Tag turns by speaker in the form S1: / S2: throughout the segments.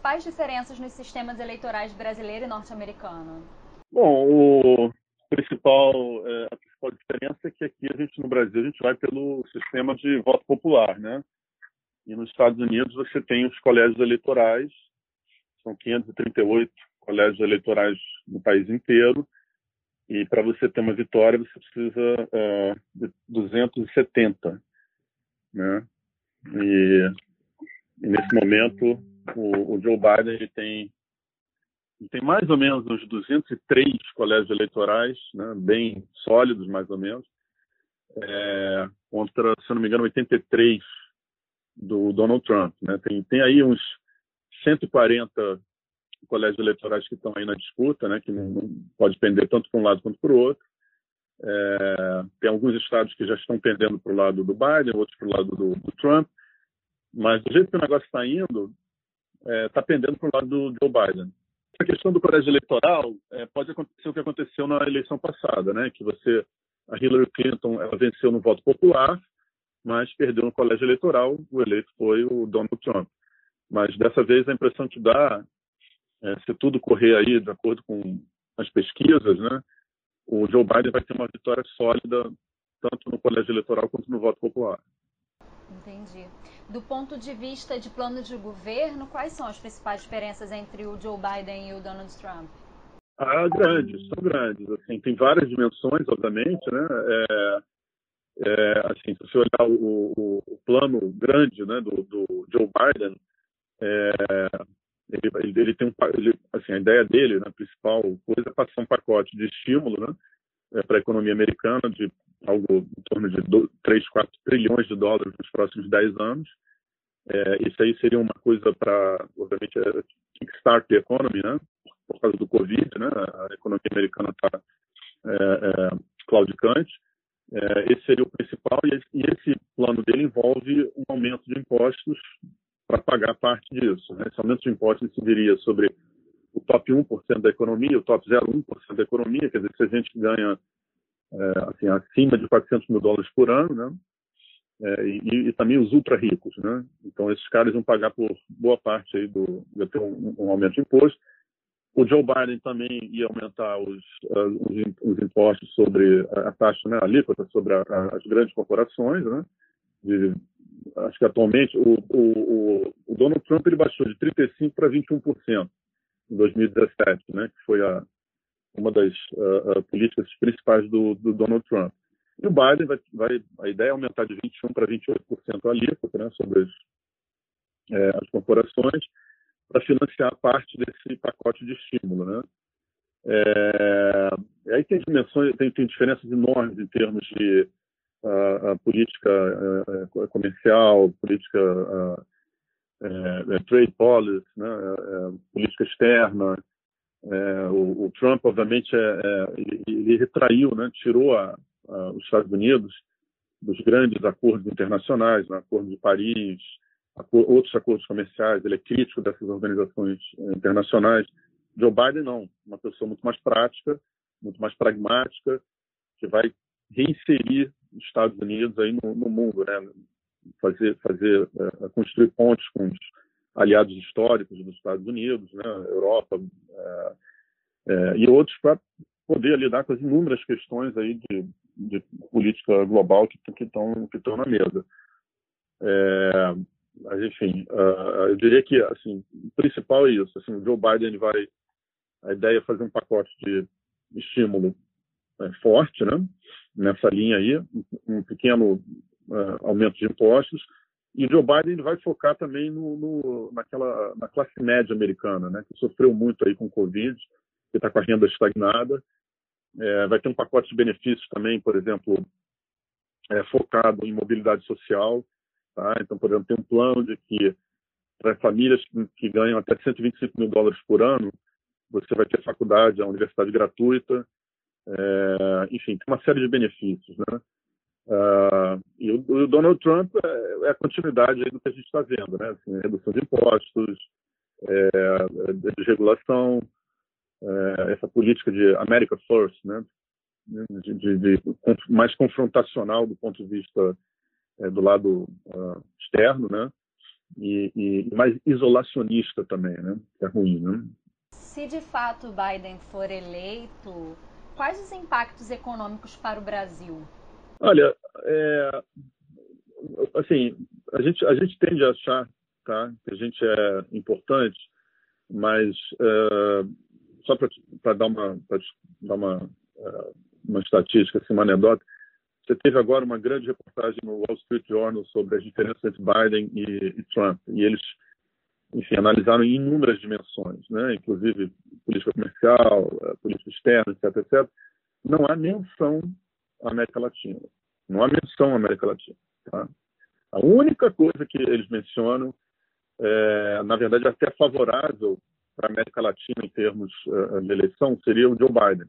S1: principais diferenças nos sistemas eleitorais brasileiro e norte-americano?
S2: Bom, o principal, é, a principal diferença é que aqui a gente no Brasil a gente vai pelo sistema de voto popular, né? E nos Estados Unidos você tem os colégios eleitorais, são 538 colégios eleitorais no país inteiro, e para você ter uma vitória você precisa uh, de 270, né? E, e nesse momento o, o Joe Biden ele tem ele tem mais ou menos uns 203 colégios eleitorais, né, bem sólidos mais ou menos, é, contra, se não me engano, 83 do Donald Trump. Né? Tem, tem aí uns 140 colégios eleitorais que estão aí na disputa, né, que não, não pode pender tanto para um lado quanto para o outro. É, tem alguns estados que já estão pendendo para o lado do Biden, outros para o lado do, do, Trump. Mas do jeito que o negócio está indo, está é, tá pendendo para o lado do Joe Biden. A questão do colégio eleitoral é, pode acontecer o que aconteceu na eleição passada, né? Que você, a Hillary Clinton, ela venceu no voto popular, mas perdeu no colégio eleitoral. O eleito foi o Donald Trump. Mas dessa vez a impressão que dá, é, se tudo correr aí de acordo com as pesquisas, né? O Joe Biden vai ter uma vitória sólida tanto no colégio eleitoral quanto no voto popular.
S1: Entendi. Do ponto de vista de plano de governo, quais são as principais diferenças entre o Joe Biden e o Donald Trump?
S2: Ah, grandes, são grandes. Assim, tem várias dimensões, obviamente, né? É, é, assim, se você olhar o, o, o plano grande, né, do, do Joe Biden, é, ele, ele, tem um, ele, assim, a ideia dele, né, a principal coisa é passar um pacote de estímulo, né, para a economia americana de algo em torno de 3, 4 trilhões de dólares nos próximos 10 anos. É, isso aí seria uma coisa para, obviamente, é, kickstart the economy, né? Por causa do Covid, né? A economia americana está é, é, claudicante. É, esse seria o principal e e esse, plano dele envolve um aumento de impostos para pagar parte disso. Né? Esse aumento de impostos incidiria sobre o top 1% da economia, o top 0,1% da economia, quer dizer, se a gente ganha é, assim, acima de 400 mil dólares por ano, né? É, e, e, também os ultra ricos, né? Então esses caras vão pagar por boa parte aí do, vai ter um, um, aumento de imposto. O Joe Biden também ia aumentar os, uh, os, os, impostos sobre a taxa, né, a alíquota sobre a, a, as grandes corporações, né? De, acho que atualmente o, o, o, Donald Trump ele baixou de 35 para 21% em 2017, né? Que foi a, uma das uh, políticas principais do, do, Donald Trump. E o Biden vai, vai, a ideia é aumentar de 21 para 28% a alíquota né, sobre as, é, as corporações para financiar parte desse pacote de estímulo, né? É, aí tem dimensões, tem, tem diferenças enormes em termos de uh, política uh, comercial, política uh, trade policy, né, política externa, é, o, o, Trump, obviamente, é, é, ele, ele, retraiu, né, tirou a, a, os Estados Unidos dos grandes acordos internacionais, né, Acordo de Paris, outros acordos comerciais. Ele é crítico dessas organizações internacionais. Joe Biden não, uma pessoa muito mais prática, muito mais pragmática, que vai reinserir os Estados Unidos aí no, no mundo, né, fazer, fazer, é, construir pontes com os aliados históricos dos Estados Unidos, né, Europa é, é, e outros para poder lidar com as inúmeras questões aí de, de política global que estão que na mesa. É, mas enfim, uh, eu diria que assim, o principal é isso. Assim, o Joe Biden vai a ideia é fazer um pacote de estímulo é, forte, né? Nessa linha aí, um pequeno uh, aumento de impostos e Joe Biden vai focar também no, no, naquela, na classe média americana, né, que sofreu muito aí com o Covid, que está com a renda estagnada. É, vai ter um pacote de benefícios também, por exemplo, é, focado em mobilidade social. Tá? Então, por exemplo, tem um plano de que para famílias que, que ganham até 125 mil dólares por ano, você vai ter faculdade, a universidade gratuita. É, enfim, tem uma série de benefícios. Né? Uh, e o, o, Donald Trump é, é, a continuidade do que a gente está vendo, né? Assim, redução de impostos, é, desregulação, é, essa política de America First, né? De, de, de, mais confrontacional do ponto de vista é, do lado uh, externo, né? e, e mais isolacionista também, né? Que é ruim, né?
S1: Se de fato Biden for eleito, quais os impactos econômicos para o Brasil?
S2: Olha, é, assim, a gente, a gente tende a achar tá, que a gente é importante, mas é, só para dar uma, dar uma, é, uma estatística, assim, uma anedota, você teve agora uma grande reportagem no Wall Street Journal sobre as diferenças entre Biden e, e Trump, e eles enfim, analisaram em inúmeras dimensões, né? inclusive política comercial, eh, política externa, etc, etc. Não há menção América Latina. Não há menção à América Latina. Tá? A única coisa que eles mencionam, é, na verdade, até favorável para a América Latina em termos uh, de eleição, seria o Joe Biden.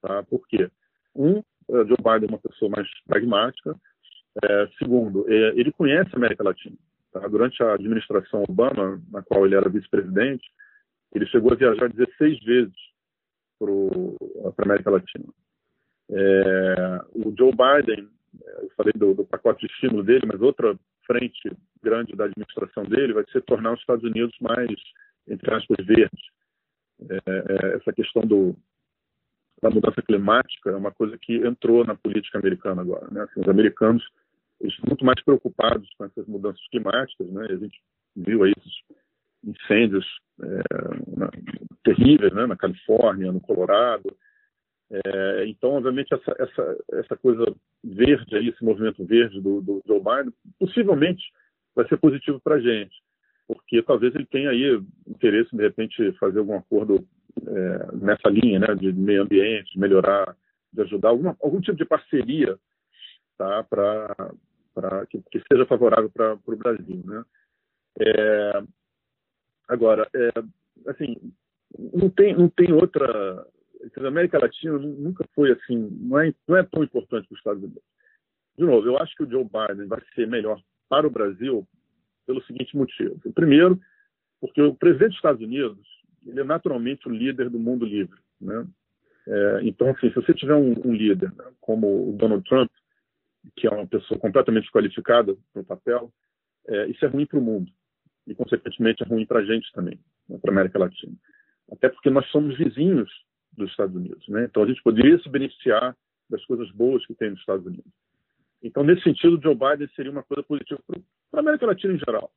S2: Tá? Por quê? Um, Joe Biden é uma pessoa mais pragmática. É, segundo, é, ele conhece a América Latina. Tá? Durante a administração Obama, na qual ele era vice-presidente, ele chegou a viajar 16 vezes para a América Latina. É, o Joe Biden, é, eu falei do, do, pacote de estímulo dele, mas outra frente grande da administração dele vai ser tornar os Estados Unidos mais, entre aspas, verdes. É, é, essa questão do, da mudança climática é uma coisa que entrou na política americana agora. Né? Assim, os americanos estão muito mais preocupados com essas mudanças climáticas, né? A gente viu aí esses incêndios é, na, terríveis, né? Na Califórnia, no Colorado. É, então, obviamente, essa, essa, essa coisa verde aí, esse movimento verde do, do Joe Biden, possivelmente vai ser positivo para a gente, porque talvez ele tenha aí interesse, de repente, fazer algum acordo é, nessa linha, né, de meio ambiente, de melhorar, de ajudar, alguma, algum tipo de parceria tá, para para que, que, seja favorável para o Brasil, né? É, agora, é, assim, não tem não tem outra a América Latina nunca foi assim, não é, não é tão importante para os Estados Unidos. De novo, eu acho que o Joe Biden vai ser melhor para o Brasil pelo seguinte motivo. Primeiro, porque o presidente dos Estados Unidos ele é naturalmente o líder do mundo livre, né? É, então, assim, se você tiver um, um líder né, como o Donald Trump, que é uma pessoa completamente desqualificada para o papel, é, isso é ruim para o mundo. E, consequentemente, é ruim para a gente também, né, para a América Latina. Até porque nós somos vizinhos dos Estados Unidos. Né? Então, a gente poderia se beneficiar das coisas boas que tem nos Estados Unidos. Então, nesse sentido, Joe Biden seria uma coisa positiva para a América Latina em geral.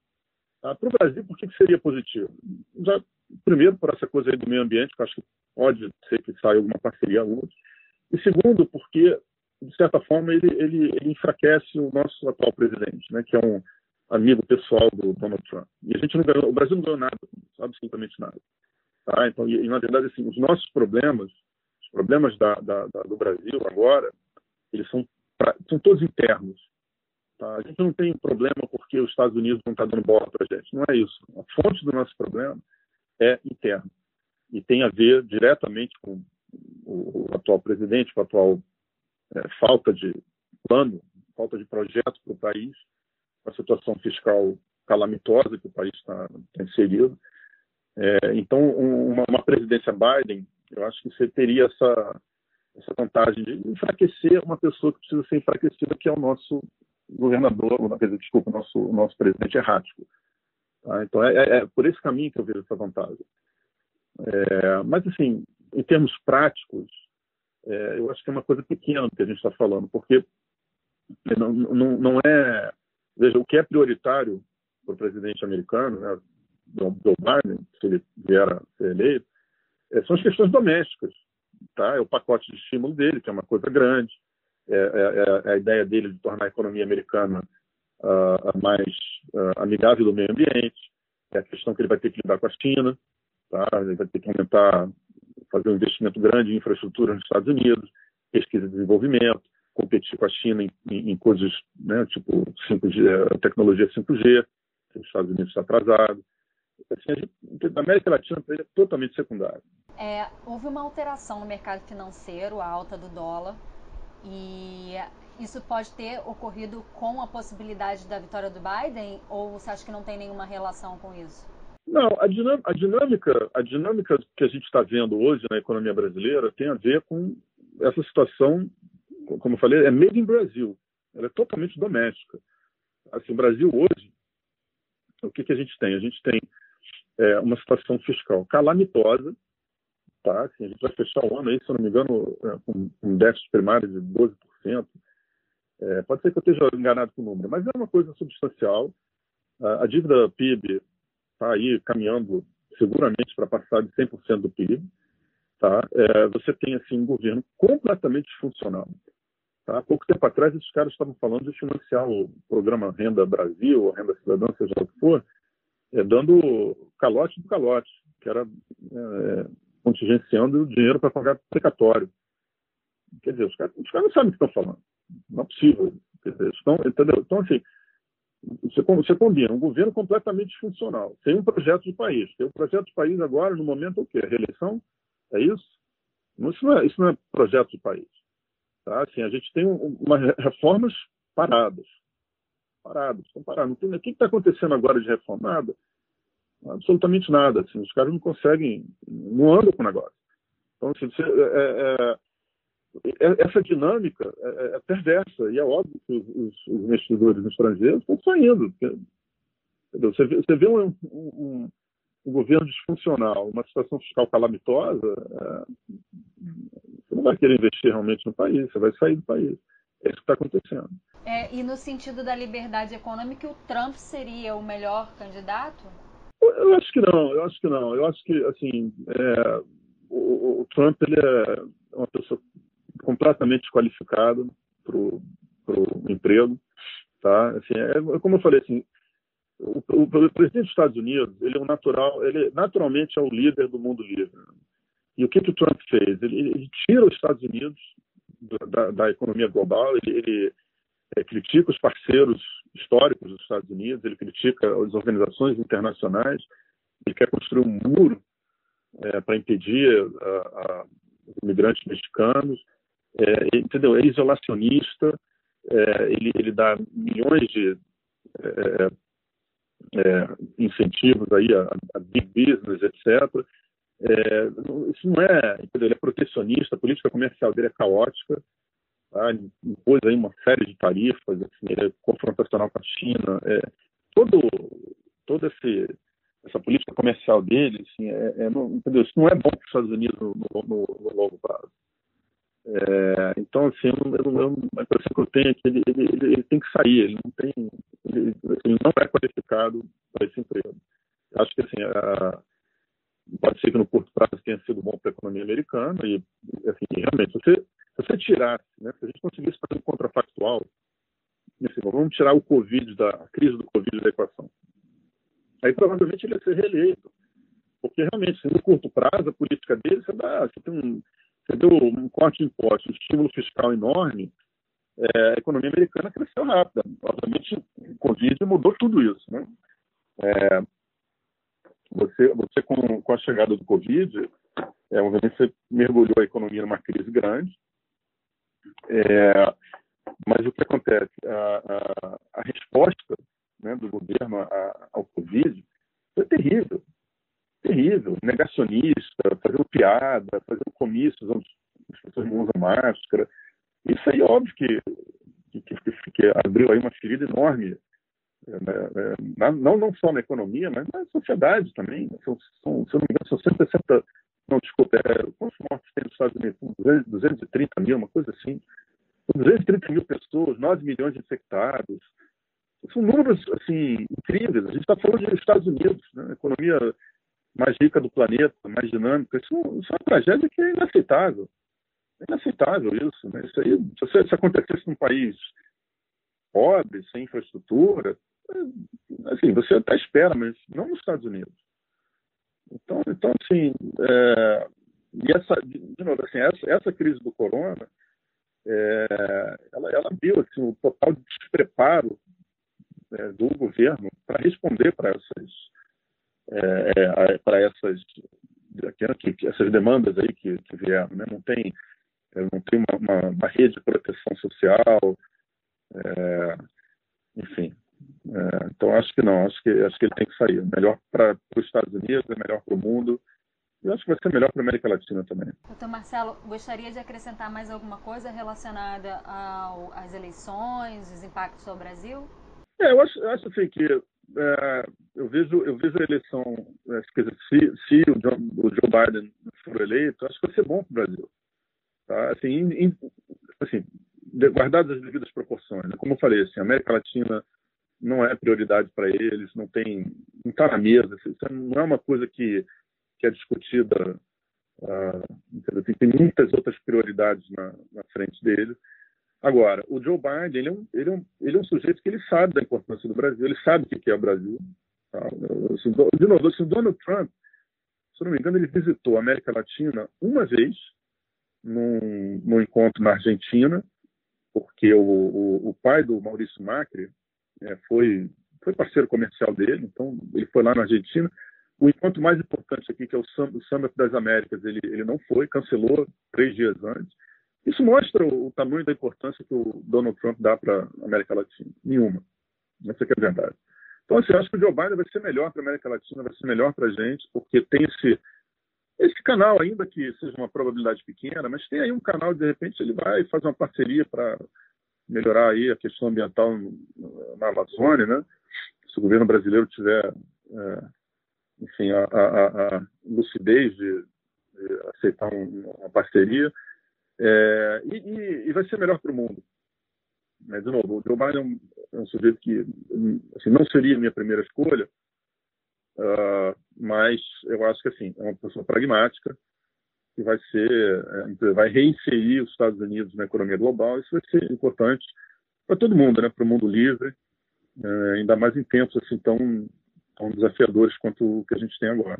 S2: Tá? Para o Brasil, por que, que seria positivo? Já, primeiro, por essa coisa do meio ambiente, que acho que pode ser que saia alguma parceria outra. E segundo, porque de certa forma, ele, ele, ele enfraquece o nosso atual presidente, né, que é um amigo pessoal do Donald Trump. E a gente não ganhou, o Brasil não ganhou nada, absolutamente nada. Tá? Então, e, na verdade, assim, os nossos problemas, os problemas da, da, da, do Brasil agora, eles são, são todos internos. Tá? A gente não tem problema porque os Estados Unidos não estão tá dando bola para a gente. Não é isso. A fonte do nosso problema é interno e tem a ver diretamente com o, atual presidente, com o atual é, falta de plano, falta de projeto para o país, a situação fiscal calamitosa que o país está tá inserido. É, então, uma, uma, presidência Biden, eu acho que você teria essa, essa vantagem de enfraquecer uma pessoa que precisa ser enfraquecida, que é o nosso governador, desculpa, o nosso, nosso presidente errático. Tá? Então, é, é, é, por esse caminho que eu vejo essa vantagem. É, mas, assim, em termos práticos, é, eu acho que é uma coisa pequena que a gente está falando, porque não, não, não é. Veja, o que é prioritário para o presidente americano, né, Joe Biden, se ele vier a ser eleito, é, são as questões domésticas. Tá? É o pacote de estímulo dele, que é uma coisa grande, é, é, é a ideia dele de tornar a economia americana uh, mais uh, amigável do meio ambiente, é a questão que ele vai ter que lidar com a China, tá? ele vai ter que aumentar fazer um investimento grande em infraestrutura nos Estados Unidos, pesquisa e desenvolvimento, competir com a China em, em, em coisas né, tipo 5G, eh, tecnologia 5G, que os Estados Unidos está atrasado. Assim, a, América Latina é totalmente secundária.
S1: É, houve uma alteração no mercado financeiro, a alta do dólar, e isso pode ter ocorrido com a possibilidade da vitória do Biden, ou você acha que não tem nenhuma relação com isso?
S2: Não, a dinâmica, a dinâmica, a dinâmica que a gente está vendo hoje na economia brasileira tem a ver com essa situação, como eu falei, é made in Brasil. Ela é totalmente doméstica. Assim, o Brasil hoje o que, que a gente tem? A gente tem é, uma situação fiscal calamitosa, tá? Assim, a gente vai fechar o ano aí, se eu não me engano, é, com um déficit primário de 12%. É, pode ser que eu esteja enganado com o número, mas é uma coisa substancial. A, dívida PIB está aí caminhando seguramente para passar de 100% do PIB. Tá? É, você tem assim um governo completamente disfuncional. Tá? Há pouco tempo atrás, esses caras estavam falando de financiar o programa Renda Brasil, ou Renda Cidadã, seja o que for, é, dando calote do calote, que era é, contingenciando o dinheiro para pagar precatório. Quer dizer, os caras, os caras não sabem o que estão falando. Não é possível. Quer dizer, estão, entendeu? Então, assim, você, você combina um governo completamente disfuncional, tem um projeto de país. Tem um projeto de país agora, no momento, o quê? Reeleição? É isso? Isso não é, isso não é projeto de país. Tá? Assim, a gente tem uma, reformas paradas. Paradas, estão paradas. o que está acontecendo agora de reformada? Absolutamente nada. Assim, os caras não conseguem, não andam com o negócio. Então, assim, você, é, é, é essa dinâmica é, é, perversa e é óbvio que os, os investidores estrangeiros estão saindo. Porque, você, vê, você vê um, um, um, governo disfuncional, uma situação fiscal calamitosa, é, você não vai querer investir realmente no país, você vai sair do país. É isso que está acontecendo.
S1: É, e no sentido da liberdade econômica, o Trump seria o melhor candidato?
S2: Eu acho que não, eu acho que não. Eu acho que, assim, é, o, o, Trump ele é uma pessoa completamente qualificada para o emprego, tá? Assim, é, como eu falei, assim, o, o, presidente dos Estados Unidos, ele é um natural, ele naturalmente é o líder do mundo livre. E o que, que o Trump fez? Ele, ele tira os Estados Unidos da, da economia global, ele, ele é, critica os parceiros históricos dos Estados Unidos, ele critica as organizações internacionais, ele quer construir um muro é, para impedir a, a, os imigrantes mexicanos, é, entendeu? É isolacionista, é, ele, ele dá milhões de é, é, incentivos aí a, a big business, etc. É, isso não é, entendeu? ele é protecionista, a política comercial dele é caótica, tá? impôs aí uma série de tarifas, assim, ele é confrontacional com a China, é, todo, todo esse, essa política comercial dele, assim, é, é não, entendeu? isso não é bom para os Estados Unidos no, no, no, longo prazo. É, então, assim, eu, eu, eu, a impressão que eu tenho é que ele, ele, ele, ele tem que sair, ele não tem, ele, ele não é qualificado para esse emprego. Acho que assim, a, pode ser que no curto prazo tenha sido bom para a economia americana e, assim, realmente, se você, se você tirasse, né, se a gente conseguisse fazer um contrafactual, assim, vamos tirar o Covid, da a crise do Covid da equação. Aí provavelmente ele ia ser reeleito. Porque realmente, assim, no curto prazo, a política dele, você, dá, você tem um, você deu um corte de impostos, um estímulo fiscal enorme, é, a economia americana cresceu rápido. Obviamente, o Covid mudou tudo isso. Né? É, você, você com, com a chegada do Covid, é, obviamente você mergulhou a economia numa crise grande, é, mas o que acontece? A, a, a resposta né, do governo a, ao Covid foi terrível. Terrível. Negacionista, fazendo piada, fazendo comícios onde as pessoas não usam máscara. Isso aí, óbvio que, que, que, que abriu aí uma ferida enorme não, não só na economia, mas na sociedade também. São, são, se eu não me engano, são 160, não, desculpa, é, quantos mortos tem nos Estados Unidos? 230 mil, uma coisa assim. 230 mil pessoas, 9 milhões de infectados. São números, assim, incríveis. A gente está falando dos Estados Unidos, né? economia mais rica do planeta, mais dinâmica. Isso, isso é uma tragédia que é inaceitável. É inaceitável isso. Né? Isso aí, se, se acontecesse num país pobre, sem infraestrutura, assim, você até espera, mas não nos Estados Unidos. Então, então assim, é, e essa, de novo, assim, essa, essa crise do corona, é, ela, ela viu assim, o total despreparo é, do governo para responder para essas, é, é para essas, essas demandas aí que, que vieram. Né? Não tem, não tem uma, uma, uma rede de proteção social, enfim, é, então acho que não, acho que acho que ele tem que sair. Melhor para os Estados Unidos, é melhor para o mundo. E acho que vai ser melhor para a América Latina também.
S1: Doutor Marcelo, gostaria de acrescentar mais alguma coisa relacionada ao, às eleições, os impactos ao Brasil?
S2: É, eu acho, eu acho assim que é, eu vejo eu vejo a eleição, é, se, se o, John, o, Joe Biden for eleito, acho que vai ser bom para o Brasil. Tá? Assim, assim, guardadas as devidas proporções. Né? Como eu falei, assim, a América Latina não é prioridade para eles, não tem, não está na mesa. Isso não é uma coisa que, que é discutida. Uh, tem, muitas outras prioridades na, na frente dele. Agora, o Joe Biden, ele é, um, ele, é um, ele é um sujeito que ele sabe da importância do Brasil, ele sabe o que é o Brasil. Tá? De novo, assim, o Donald Trump, se não me engano, ele visitou a América Latina uma vez, num, num encontro na Argentina, porque o, o, o pai do Maurício Macri é, foi, foi parceiro comercial dele, então ele foi lá na Argentina. O encontro mais importante aqui, que é o Summit das Américas, ele, ele não foi, cancelou três dias antes. Isso mostra o, tamanho da importância que o Donald Trump dá para a América Latina. Nenhuma. Essa é a verdade. Então, assim, acho que o Joe Biden vai ser melhor para a América Latina, vai ser melhor para a gente, porque tem esse, esse canal, ainda que seja uma probabilidade pequena, mas tem aí um canal, de repente, ele vai fazer uma parceria para melhorar aí a questão ambiental na Amazônia, né? Se o governo brasileiro tiver, é, enfim, a, a, a lucidez de, de aceitar um, uma parceria, é, e, e, e, vai ser melhor para o mundo. Mas, de novo, o Joe Biden é um, sujeito que assim, não seria a minha primeira escolha, uh, mas eu acho que assim, é uma pessoa pragmática, que vai ser, é, vai reinserir os Estados Unidos na economia global. Isso vai ser importante para todo mundo, né? Para o mundo livre, é, ainda mais em tempos assim tão, tão desafiadores quanto o que a gente tem agora.